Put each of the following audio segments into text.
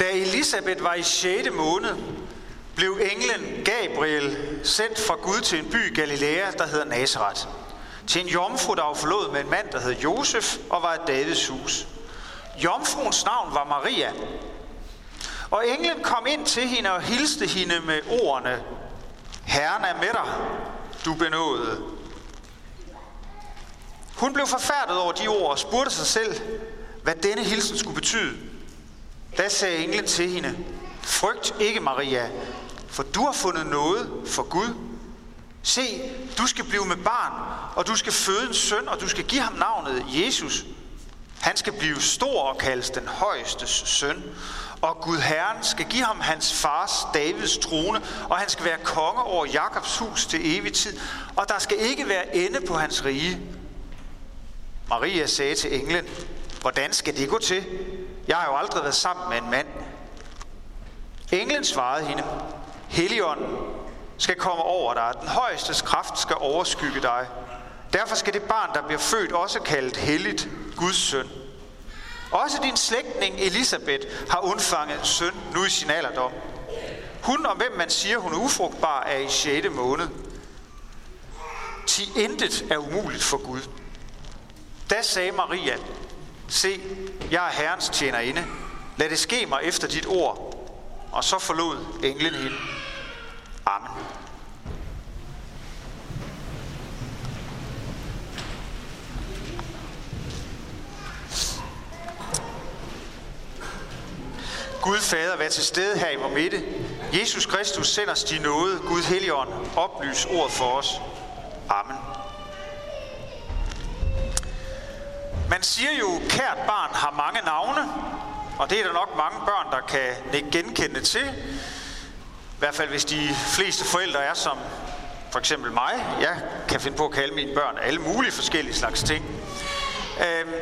Da Elisabeth var i 6. måned, blev englen Gabriel sendt fra Gud til en by i Galilea, der hedder Nazareth. Til en jomfru, der var forlovet med en mand, der hed Josef og var af Davids hus. Jomfruens navn var Maria. Og englen kom ind til hende og hilste hende med ordene, Herren er med dig, du benåede. Hun blev forfærdet over de ord og spurgte sig selv, hvad denne hilsen skulle betyde. Da sagde englen til hende, frygt ikke Maria, for du har fundet noget for Gud. Se, du skal blive med barn, og du skal føde en søn, og du skal give ham navnet Jesus. Han skal blive stor og kaldes den højestes søn. Og Gud Herren skal give ham hans fars Davids trone, og han skal være konge over Jakobs hus til evig tid, og der skal ikke være ende på hans rige. Maria sagde til englen, hvordan skal det gå til? Jeg har jo aldrig været sammen med en mand. Englen svarede hende, Helligånden skal komme over dig, den højeste kraft skal overskygge dig. Derfor skal det barn, der bliver født, også kaldet helligt Guds søn. Også din slægtning Elisabeth har undfanget en søn nu i sin alderdom. Hun, om hvem man siger, hun er ufrugtbar, er i 6. måned. Til intet er umuligt for Gud. Da sagde Maria, se, jeg er Herrens tjenerinde. Lad det ske mig efter dit ord. Og så forlod englen hende. Amen. Gud Fader, vær til stede her i vores midte. Jesus Kristus sender os din nåde. Gud Helligånd, oplys ordet for os. Amen. Man siger jo, kært barn har mange navne, og det er der nok mange børn, der kan genkende til. I hvert fald hvis de fleste forældre er som for eksempel mig. Jeg kan finde på at kalde mine børn alle mulige forskellige slags ting. Øhm,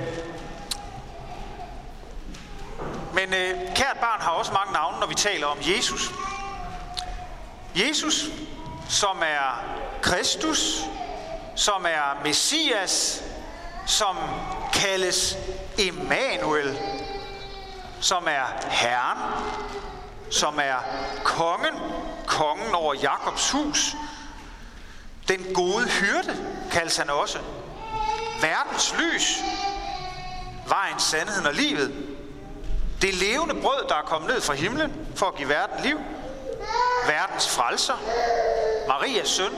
men øh, kært barn har også mange navne, når vi taler om Jesus. Jesus, som er Kristus, som er Messias, som kaldes Emanuel, som er Herren, som er kongen, kongen over Jakobs hus. Den gode hyrde kaldes han også. Verdens lys, vejen, sandheden og livet. Det levende brød, der er kommet ned fra himlen for at give verden liv. Verdens frelser. Marias søn.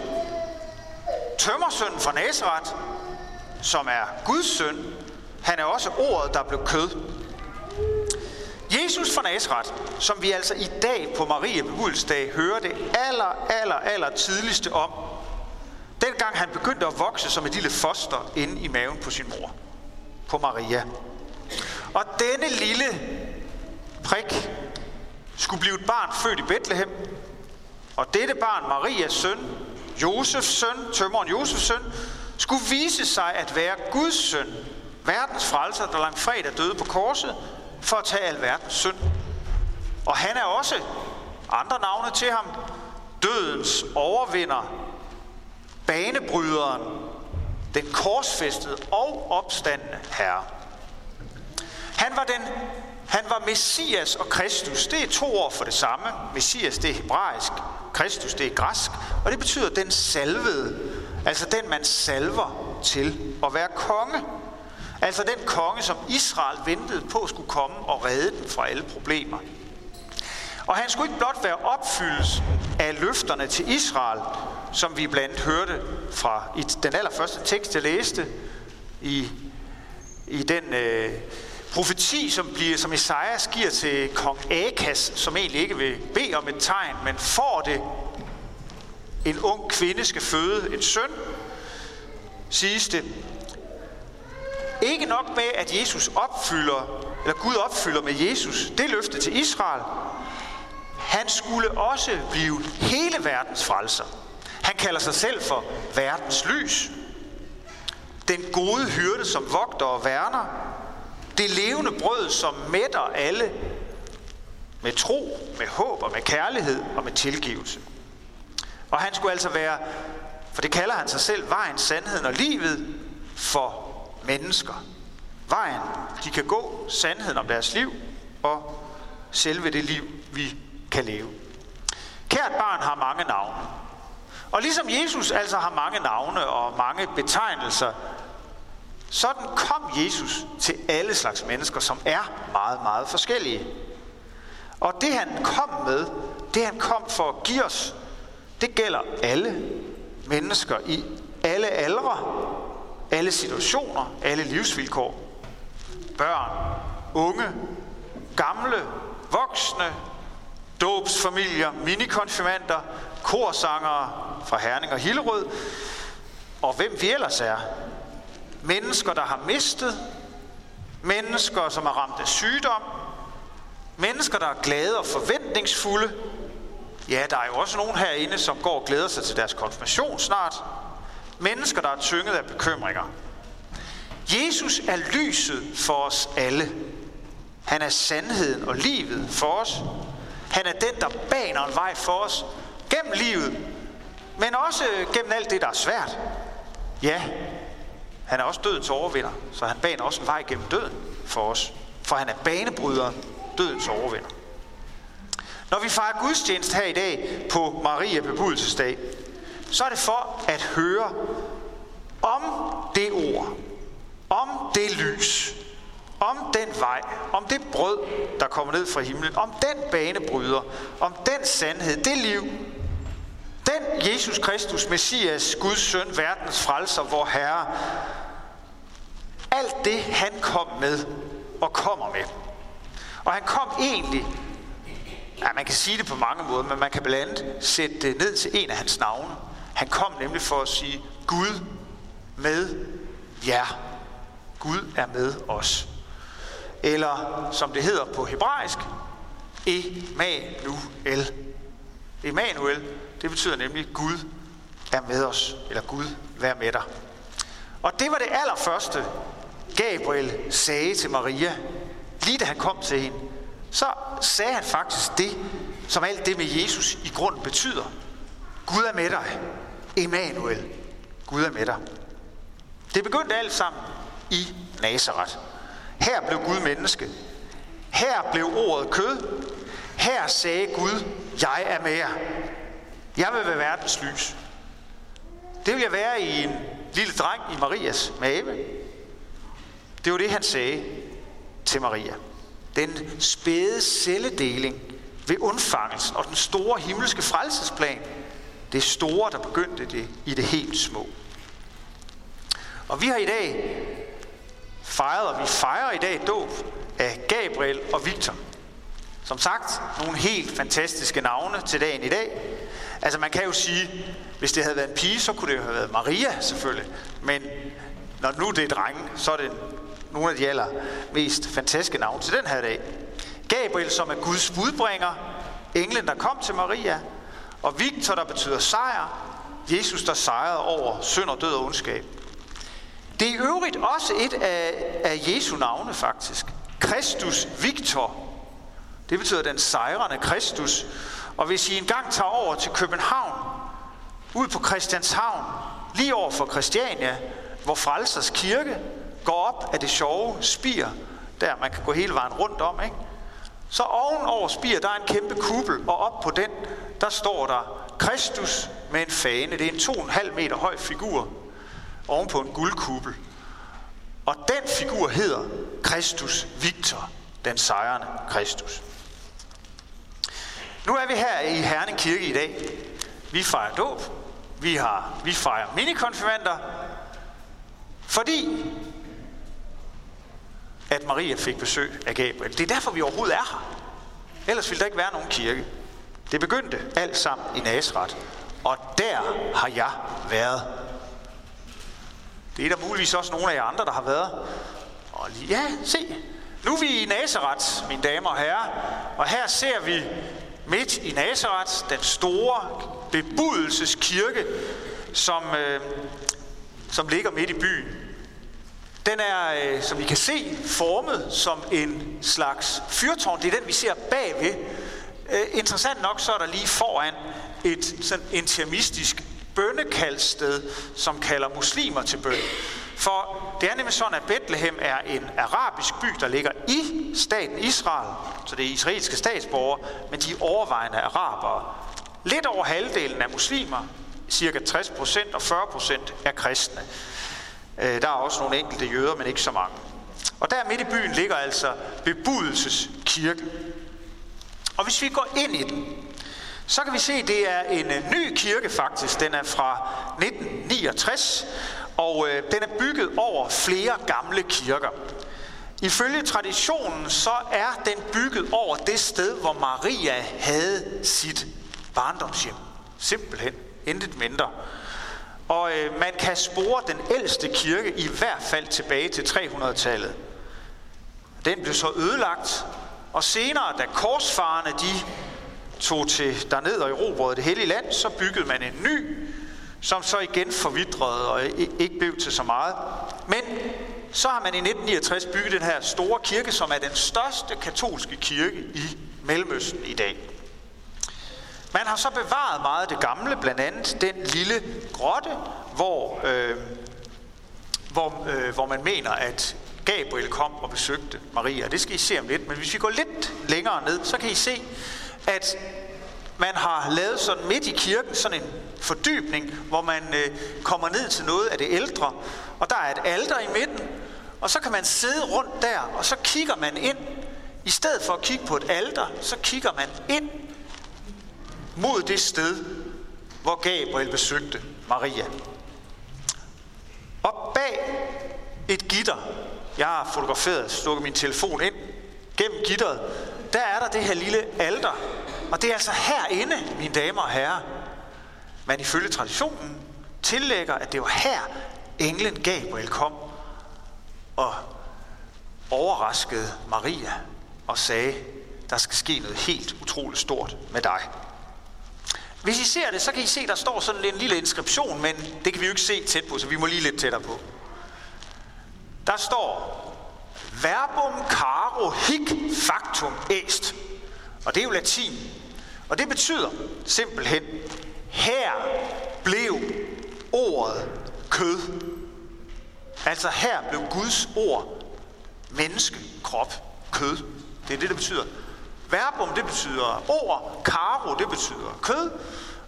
tømmersøn fra Nazareth, som er Guds søn. Han er også ordet, der blev kød. Jesus fra Nazareth, som vi altså i dag på Maria bebudelsdag hører det aller, aller, aller tidligste om, dengang han begyndte at vokse som et lille foster inde i maven på sin mor, på Maria. Og denne lille prik skulle blive et barn født i Bethlehem, og dette barn, Marias søn, Josefs søn, tømmeren Josefs søn, skulle vise sig at være Guds søn, verdens frelser, der langt fredag døde på korset, for at tage alverdens synd. Og han er også andre navne til ham. Dødens overvinder, banebryderen, den korsfæstede og opstandende herre. Han var, den, han var Messias og Kristus. Det er to ord for det samme. Messias, det er hebraisk. Kristus, det er græsk. Og det betyder den salvede. Altså den, man salver til at være konge. Altså den konge, som Israel ventede på skulle komme og redde dem fra alle problemer. Og han skulle ikke blot være opfyldelsen af løfterne til Israel, som vi blandt andet hørte fra i den allerførste tekst, jeg læste, i, i den øh, profeti, som, bliver, som Esajas giver til kong Akas, som egentlig ikke vil bede om et tegn, men får det. En ung kvinde skal føde en søn, siges det, ikke nok med, at Jesus opfylder, eller Gud opfylder med Jesus det løfte til Israel. Han skulle også blive hele verdens frelser. Han kalder sig selv for verdens lys. Den gode hyrde, som vogter og værner. Det levende brød, som mætter alle med tro, med håb og med kærlighed og med tilgivelse. Og han skulle altså være, for det kalder han sig selv, vejen, sandheden og livet for mennesker. Vejen, de kan gå, sandheden om deres liv og selve det liv, vi kan leve. Kært barn har mange navne. Og ligesom Jesus altså har mange navne og mange betegnelser, sådan kom Jesus til alle slags mennesker, som er meget, meget forskellige. Og det han kom med, det han kom for at give os, det gælder alle mennesker i alle aldre, alle situationer, alle livsvilkår. Børn, unge, gamle, voksne, dåbsfamilier, minikonfirmander, korsangere fra Herning og Hillerød, og hvem vi ellers er. Mennesker, der har mistet, mennesker, som er ramt af sygdom, mennesker, der er glade og forventningsfulde. Ja, der er jo også nogen herinde, som går og glæder sig til deres konfirmation snart. Mennesker, der er tynget af bekymringer. Jesus er lyset for os alle. Han er sandheden og livet for os. Han er den, der baner en vej for os gennem livet, men også gennem alt det, der er svært. Ja, han er også dødens overvinder, så han baner også en vej gennem døden for os. For han er banebryderen, dødens overvinder. Når vi fejrer gudstjeneste her i dag på Maria bebudelsesdag, så er det for at høre om det ord, om det lys, om den vej, om det brød, der kommer ned fra himlen, om den banebryder, om den sandhed, det liv, den Jesus Kristus, Messias, Guds søn, verdens frelser, vor Herre, alt det han kom med og kommer med. Og han kom egentlig, ja, man kan sige det på mange måder, men man kan blandt andet sætte det ned til en af hans navne. Han kom nemlig for at sige, Gud med jer. Gud er med os. Eller som det hedder på hebraisk, Emmanuel. Emmanuel, det betyder nemlig Gud er med os, eller Gud vær med dig. Og det var det allerførste, Gabriel sagde til Maria, lige da han kom til hende. Så sagde han faktisk det, som alt det med Jesus i grund betyder. Gud er med dig. Emmanuel. Gud er med dig. Det begyndte alt sammen i Nazareth. Her blev Gud menneske. Her blev ordet kød. Her sagde Gud, jeg er med jer. Jeg vil være verdens lys. Det vil jeg være i en lille dreng i Marias mave. Det var det, han sagde til Maria. Den spæde celledeling ved undfangelsen og den store himmelske frelsesplan. Det store, der begyndte det i det helt små. Og vi har i dag fejret, og vi fejrer i dag dåb af Gabriel og Victor. Som sagt, nogle helt fantastiske navne til dagen i dag. Altså man kan jo sige, hvis det havde været en pige, så kunne det jo have været Maria selvfølgelig. Men når nu det er drenge, så er det nogle af de aller mest fantastiske navne til den her dag. Gabriel, som er Guds budbringer. Englen, der kom til Maria. Og Victor, der betyder sejr. Jesus, der sejrede over synd og død og ondskab. Det er i øvrigt også et af, af Jesu navne faktisk. Kristus Victor. Det betyder den sejrende Kristus. Og hvis I engang tager over til København, ud på Christianshavn, lige over for Christiania, hvor Frelsers Kirke går op af det sjove spir, der man kan gå hele vejen rundt om, ikke? Så ovenover spir, der er en kæmpe kuppel, og op på den, der står der Kristus med en fane. Det er en 2,5 meter høj figur oven på en guldkuppel. Og den figur hedder Kristus Victor, den sejrende Kristus. Nu er vi her i Herning Kirke i dag. Vi fejrer dåb. Vi, har, vi fejrer minikonfirmander. Fordi at Maria fik besøg af Gabriel. Det er derfor, vi overhovedet er her. Ellers ville der ikke være nogen kirke. Det begyndte alt sammen i Nazareth. Og der har jeg været. Det er der muligvis også nogle af jer andre, der har været. Og lige, ja, se. Nu er vi i Nazareth, mine damer og herrer. Og her ser vi midt i Nazareth, den store bebudelseskirke, som, øh, som ligger midt i byen. Den er, øh, som I kan se, formet som en slags fyrtårn. Det er den, vi ser bagved. Øh, interessant nok, så er der lige foran et sådan intimistisk bønnekaldsted, som kalder muslimer til bøn. For det er nemlig sådan, at Bethlehem er en arabisk by, der ligger i staten Israel, så det er israelske statsborgere, men de er overvejende arabere. Lidt over halvdelen er muslimer, cirka 60 procent og 40 procent er kristne. Øh, der er også nogle enkelte jøder, men ikke så mange. Og der midt i byen ligger altså bebudelseskirken. Og hvis vi går ind i den, så kan vi se, at det er en øh, ny kirke faktisk. Den er fra 1969, og øh, den er bygget over flere gamle kirker. Ifølge traditionen så er den bygget over det sted, hvor Maria havde sit barndomshjem. Simpelthen. Intet mindre. Og øh, man kan spore den ældste kirke i hvert fald tilbage til 300-tallet. Den blev så ødelagt, og senere, da korsfarerne de tog til derned og erobrede det hellige land, så byggede man en ny, som så igen forvidrede og ikke blev til så meget. Men så har man i 1969 bygget den her store kirke, som er den største katolske kirke i Mellemøsten i dag. Man har så bevaret meget af det gamle, blandt andet den lille grotte, hvor, øh, hvor, øh, hvor man mener, at Gabriel kom og besøgte Maria. Det skal I se om lidt, men hvis vi går lidt længere ned, så kan I se, at man har lavet sådan midt i kirken sådan en fordybning, hvor man øh, kommer ned til noget af det ældre, og der er et alter i midten, og så kan man sidde rundt der, og så kigger man ind. I stedet for at kigge på et alter, så kigger man ind mod det sted, hvor Gabriel besøgte Maria. Og bag et gitter, jeg har fotograferet, stukket min telefon ind, gennem gitteret, der er der det her lille alter. Og det er altså herinde, mine damer og herrer, man ifølge traditionen tillægger, at det var her, englen Gabriel kom og overraskede Maria og sagde, der skal ske noget helt utroligt stort med dig. Hvis I ser det, så kan I se, der står sådan en lille inskription, men det kan vi jo ikke se tæt på, så vi må lige lidt tættere på. Der står, verbum caro hic factum est. Og det er jo latin. Og det betyder simpelthen, her blev ordet kød. Altså her blev Guds ord menneske, krop, kød. Det er det, det betyder. Verbum, det betyder ord. Karo, det betyder kød.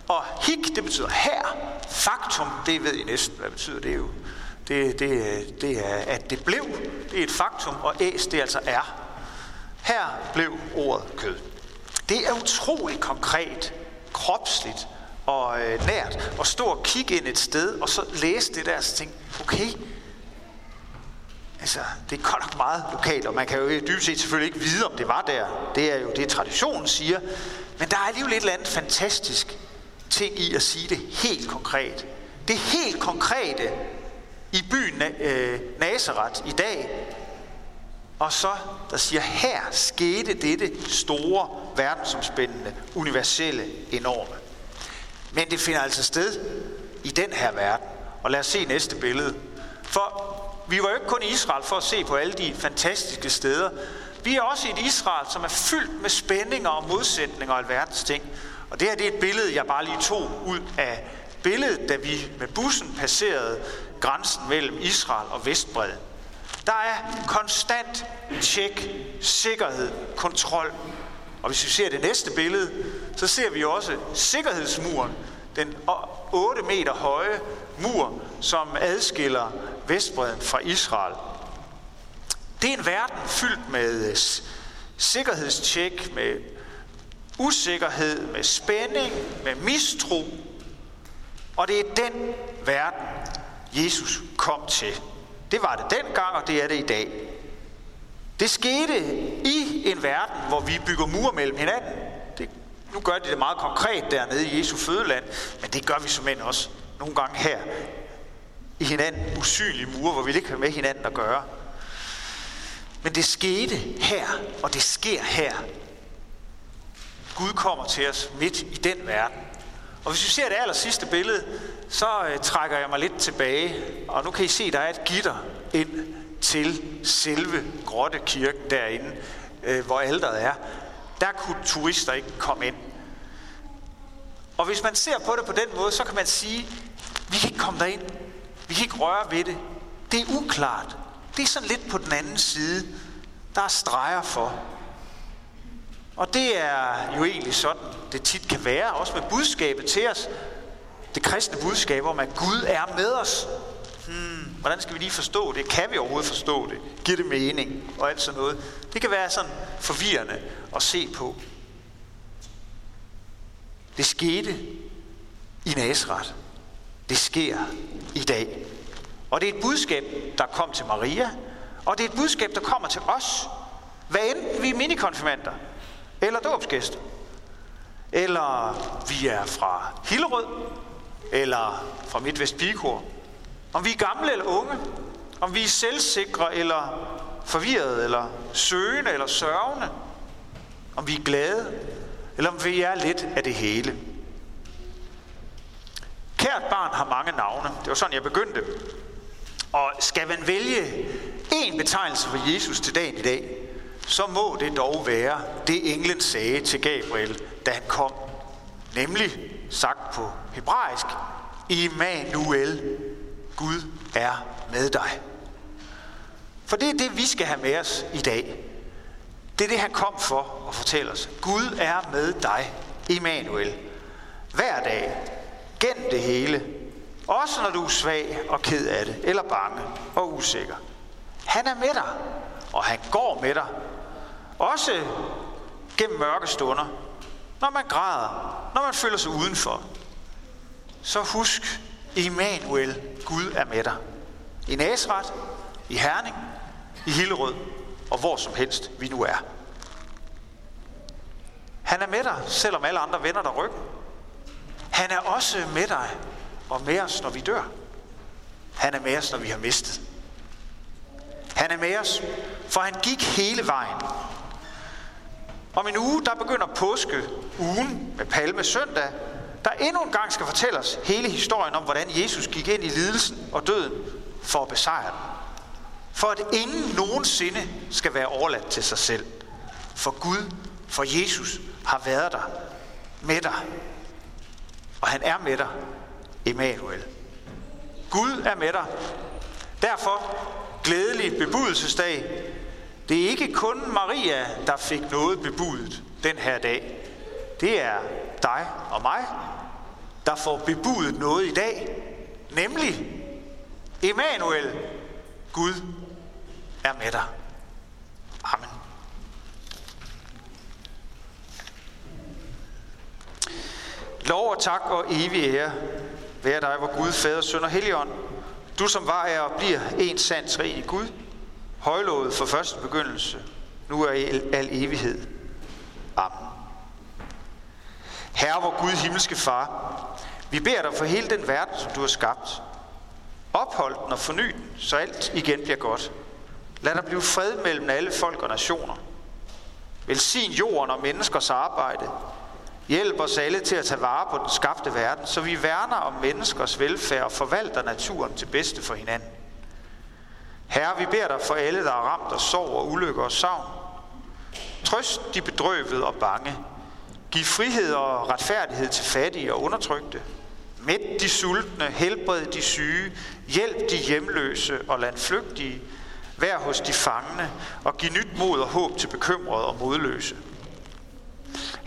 Og hik, det betyder her. Faktum, det ved I næsten, hvad betyder. Det jo, det, det, det er, at det blev. Det er et faktum, og æs, det altså er. Her blev ordet kød. Det er utroligt konkret, kropsligt og øh, nært at stå og kigge ind et sted, og så læse det der og tænke, okay, Altså, det er godt nok meget lokalt, og man kan jo dybest set selvfølgelig ikke vide, om det var der. Det er jo det, traditionen siger. Men der er alligevel et eller andet fantastisk ting i at sige det helt konkret. Det helt konkrete i byen øh, Nazareth i dag, og så, der siger, her skete dette store, verdensomspændende, universelle, enorme. Men det finder altså sted i den her verden. Og lad os se næste billede. For vi var jo ikke kun i Israel for at se på alle de fantastiske steder. Vi er også i et Israel, som er fyldt med spændinger og modsætninger og alverdens ting. Og det her det er et billede, jeg bare lige tog ud af billedet, da vi med bussen passerede grænsen mellem Israel og Vestbred. Der er konstant tjek, sikkerhed, kontrol. Og hvis vi ser det næste billede, så ser vi også sikkerhedsmuren, den 8 meter høje mur, som adskiller Vestbreden fra Israel. Det er en verden fyldt med øh, sikkerhedstjek, med usikkerhed, med spænding, med mistro. Og det er den verden, Jesus kom til. Det var det dengang, og det er det i dag. Det skete i en verden, hvor vi bygger mure mellem hinanden. Det, nu gør de det meget konkret dernede i Jesu fødeland, men det gør vi som også nogle gange her i hinanden usynlige mure, hvor vi ikke har med hinanden at gøre. Men det skete her, og det sker her. Gud kommer til os midt i den verden. Og hvis vi ser det aller sidste billede, så øh, trækker jeg mig lidt tilbage. Og nu kan I se, der er et gitter ind til selve grottekirken derinde, øh, hvor alderet er. Der kunne turister ikke komme ind. Og hvis man ser på det på den måde, så kan man sige, vi kan ikke komme derind. Vi kan ikke røre ved det. Det er uklart. Det er sådan lidt på den anden side. Der er streger for. Og det er jo egentlig sådan, det tit kan være, også med budskabet til os. Det kristne budskab om, at Gud er med os. Hmm, hvordan skal vi lige forstå det? Kan vi overhovedet forstå det? Giver det mening? Og alt sådan noget. Det kan være sådan forvirrende at se på. Det skete i Nazareth. Det sker i dag. Og det er et budskab, der kom til Maria, og det er et budskab, der kommer til os. Hvad enten vi er minikonfirmander, eller dåbsgæster, eller vi er fra Hillerød, eller fra Midtvest Pigekor. Om vi er gamle eller unge, om vi er selvsikre eller forvirrede, eller søgende eller sørgende, om vi er glade, eller om vi er lidt af det hele. Kært barn har mange navne. Det var sådan, jeg begyndte. Og skal man vælge en betegnelse for Jesus til dagen i dag, så må det dog være det englen sagde til Gabriel, da han kom. Nemlig sagt på hebraisk, Immanuel, Gud er med dig. For det er det, vi skal have med os i dag. Det er det, han kom for at fortælle os. Gud er med dig, Immanuel. Hver dag, gennem det hele. Også når du er svag og ked af det, eller bange og usikker. Han er med dig, og han går med dig. Også gennem mørke stunder, når man græder, når man føler sig udenfor. Så husk, Immanuel, Gud er med dig. I Nazareth, i Herning, i Hillerød og hvor som helst vi nu er. Han er med dig, selvom alle andre vender dig ryggen. Han er også med dig og med os, når vi dør. Han er med os, når vi har mistet. Han er med os, for han gik hele vejen. Om en uge, der begynder påske ugen med palme søndag, der endnu en gang skal fortælle os hele historien om, hvordan Jesus gik ind i lidelsen og døden for at besejre den. For at ingen nogensinde skal være overladt til sig selv. For Gud, for Jesus har været der med dig. Og han er med dig, Emmanuel. Gud er med dig. Derfor glædelig bebudelsesdag. Det er ikke kun Maria, der fik noget bebudet den her dag. Det er dig og mig, der får bebudet noget i dag. Nemlig Emmanuel, Gud er med dig. Amen. Lov og tak og evig ære være dig, hvor Gud, Fader, Søn og Helligånd, du som var er og bliver en sand tre i Gud, højlovet for første begyndelse, nu er i al evighed. Amen. Herre, vor Gud, himmelske Far, vi beder dig for hele den verden, som du har skabt. Ophold den og forny den, så alt igen bliver godt. Lad der blive fred mellem alle folk og nationer. Velsign jorden og menneskers arbejde. Hjælp os alle til at tage vare på den skabte verden, så vi værner om menneskers velfærd og forvalter naturen til bedste for hinanden. Herre, vi beder dig for alle, der er ramt af sorg og ulykker og savn. Trøst de bedrøvede og bange. Giv frihed og retfærdighed til fattige og undertrykte. Mæt de sultne, helbred de syge, hjælp de hjemløse og landflygtige, Vær hos de fangne og giv nyt mod og håb til bekymrede og modløse.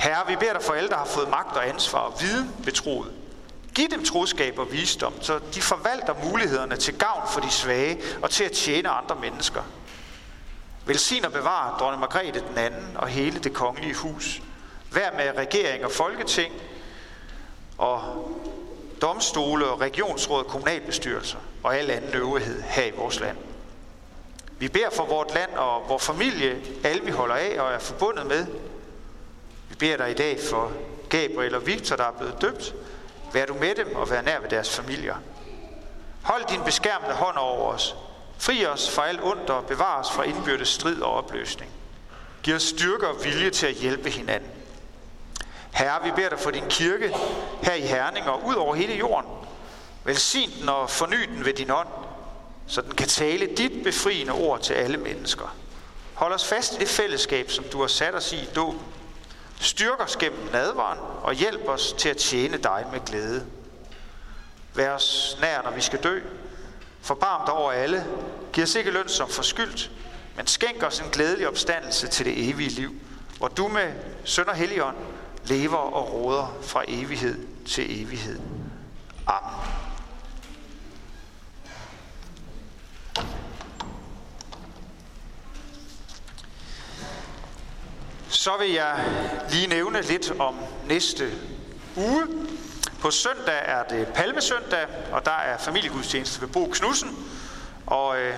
Herre, vi beder dig for alle, der har fået magt og ansvar og viden betroet. Giv dem troskab og visdom, så de forvalter mulighederne til gavn for de svage og til at tjene andre mennesker. Velsign og bevar dronning Margrethe den anden og hele det kongelige hus. Vær med regering og folketing og domstole og regionsråd og kommunalbestyrelser og al anden øvrighed her i vores land. Vi beder for vort land og vores familie, alle vi holder af og er forbundet med. Vi beder dig i dag for Gabriel og Victor, der er blevet døbt. Vær du med dem og vær nær ved deres familier. Hold din beskærmende hånd over os. Fri os fra alt ondt og bevar os fra indbyrdes strid og opløsning. Giv os styrke og vilje til at hjælpe hinanden. Herre, vi beder dig for din kirke her i Herning og ud over hele jorden. Velsign den og forny den ved din ånd, så den kan tale dit befriende ord til alle mennesker. Hold os fast i det fællesskab, som du har sat os i i dåben. Styrk os gennem nadvaren og hjælp os til at tjene dig med glæde. Vær os nær, når vi skal dø. Forbarm dig over alle, giv os ikke løn som forskyldt, men skænk os en glædelig opstandelse til det evige liv, hvor du med søn og helligånd lever og råder fra evighed til evighed. Amen. Så vil jeg lige nævne lidt om næste uge. På søndag er det palmesøndag, og der er familiegudstjeneste ved Bo Knudsen. Og øh,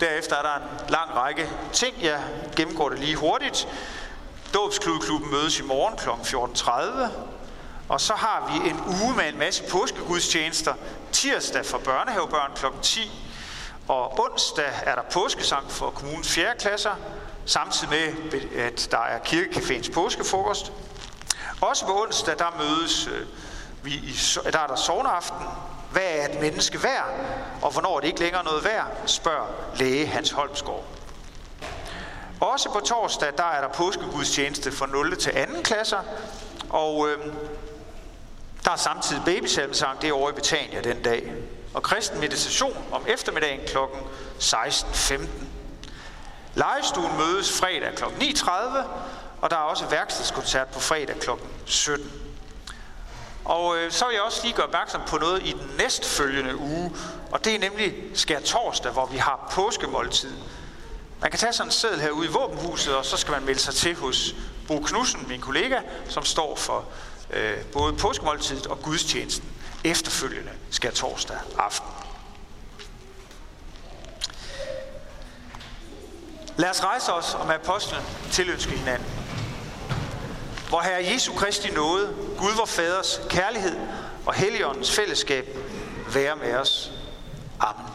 derefter er der en lang række ting. Jeg gennemgår det lige hurtigt. Dåbsklubben mødes i morgen kl. 14.30. Og så har vi en uge med en masse påskegudstjenester. Tirsdag for børnehavebørn kl. 10. Og onsdag er der påskesang for kommunens 4. klasser, samtidig med, at der er kirkecaféens påskefrokost. Også på onsdag, der mødes øh, vi i, der er der sovneaften. Hvad er et menneske værd? Og hvornår er det ikke længere noget værd? Spørger læge Hans Holmsgaard. Også på torsdag, der er der påskegudstjeneste fra 0. til 2. klasser. Og øh, der er samtidig babysalmesang, det er over i Betania den dag. Og kristen meditation om eftermiddagen kl. 16.15. Lejestuen mødes fredag kl. 9.30, og der er også værkstedskoncert på fredag kl. 17. Og øh, så vil jeg også lige gøre opmærksom på noget i den næstfølgende uge, og det er nemlig skær torsdag, hvor vi har påskemåltid. Man kan tage sådan en seddel herude i våbenhuset, og så skal man melde sig til hos Bo Knudsen, min kollega, som står for øh, både påskemåltidet og gudstjenesten efterfølgende skær torsdag aften. Lad os rejse os og med apostlen tilønske hinanden. Hvor Herre Jesu Kristi nåde, Gud vor Faders kærlighed og Helligåndens fællesskab være med os Amen.